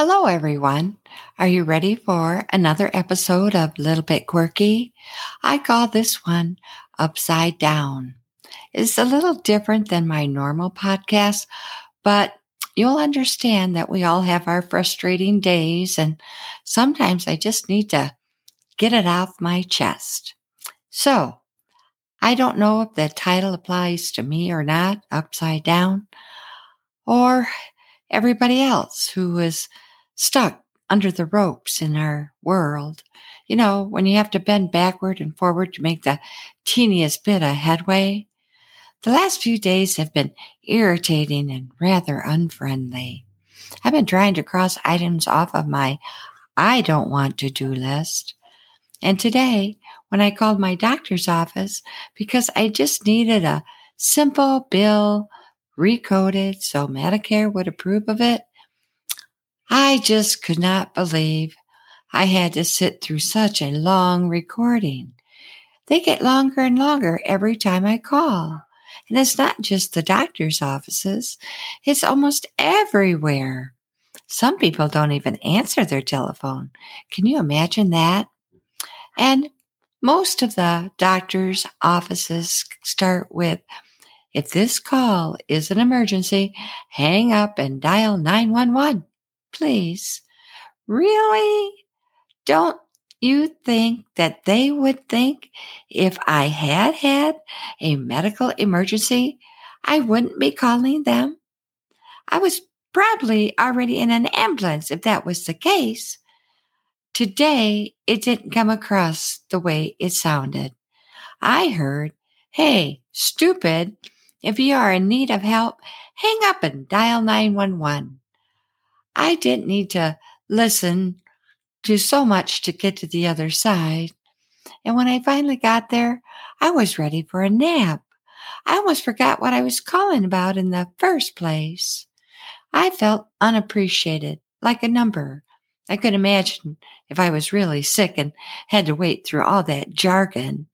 Hello, everyone. Are you ready for another episode of Little Bit Quirky? I call this one Upside Down. It's a little different than my normal podcast, but you'll understand that we all have our frustrating days, and sometimes I just need to get it off my chest. So, I don't know if the title applies to me or not, Upside Down, or everybody else who is stuck under the ropes in our world. You know, when you have to bend backward and forward to make the teeniest bit of headway. The last few days have been irritating and rather unfriendly. I've been trying to cross items off of my I don't want to do list. And today, when I called my doctor's office because I just needed a simple bill recoded so Medicare would approve of it, I just could not believe I had to sit through such a long recording. They get longer and longer every time I call. And it's not just the doctor's offices, it's almost everywhere. Some people don't even answer their telephone. Can you imagine that? And most of the doctor's offices start with if this call is an emergency, hang up and dial 911 please. Really? Don't you think that they would think if I had had a medical emergency, I wouldn't be calling them? I was probably already in an ambulance if that was the case. Today, it didn't come across the way it sounded. I heard, hey, stupid, if you are in need of help, hang up and dial 911. I didn't need to listen to so much to get to the other side. And when I finally got there, I was ready for a nap. I almost forgot what I was calling about in the first place. I felt unappreciated, like a number. I could imagine if I was really sick and had to wait through all that jargon.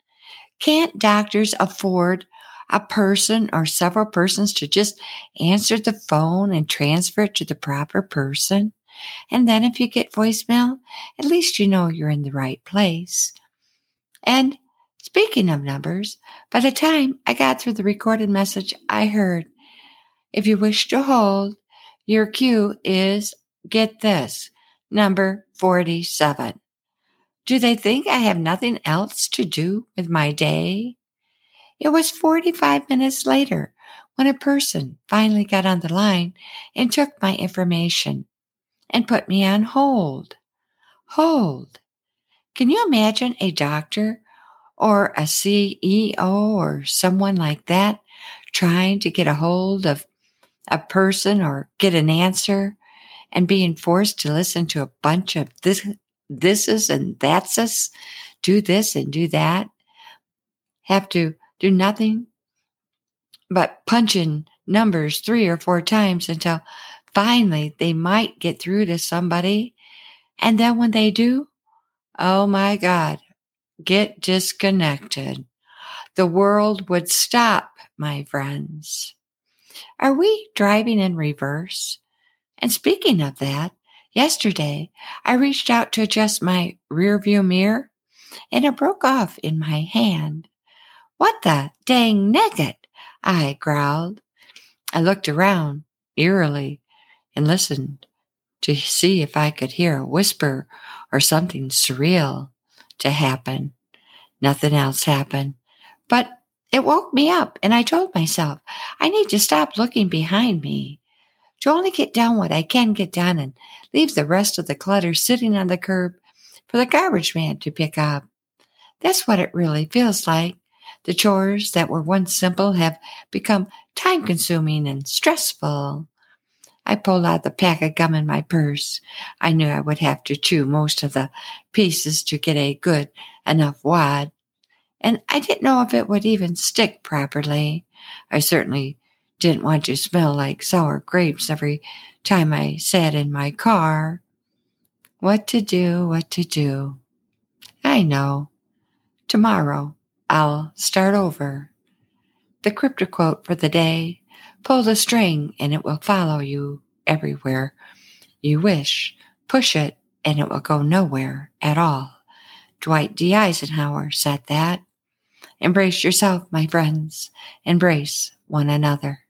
Can't doctors afford a person or several persons to just answer the phone and transfer it to the proper person. And then if you get voicemail, at least you know you're in the right place. And speaking of numbers, by the time I got through the recorded message, I heard, if you wish to hold, your queue is, get this, number 47. Do they think I have nothing else to do with my day? It was 45 minutes later when a person finally got on the line and took my information and put me on hold. Hold. Can you imagine a doctor or a CEO or someone like that trying to get a hold of a person or get an answer and being forced to listen to a bunch of this thises and thatses, do this and do that, have to do nothing but punch in numbers three or four times until finally they might get through to somebody. And then when they do, oh my God, get disconnected. The world would stop, my friends. Are we driving in reverse? And speaking of that, yesterday I reached out to adjust my rear view mirror and it broke off in my hand. What the dang nugget? I growled. I looked around eerily and listened to see if I could hear a whisper or something surreal to happen. Nothing else happened. But it woke me up, and I told myself I need to stop looking behind me to only get down what I can get done and leave the rest of the clutter sitting on the curb for the garbage man to pick up. That's what it really feels like the chores that were once simple have become time consuming and stressful. I pulled out the pack of gum in my purse. I knew I would have to chew most of the pieces to get a good enough wad. And I didn't know if it would even stick properly. I certainly didn't want to smell like sour grapes every time I sat in my car. What to do, what to do. I know. Tomorrow I'll start over. The crypto quote for the day pull the string and it will follow you everywhere you wish, push it, and it will go nowhere at all. Dwight D. Eisenhower said that. Embrace yourself, my friends. Embrace one another.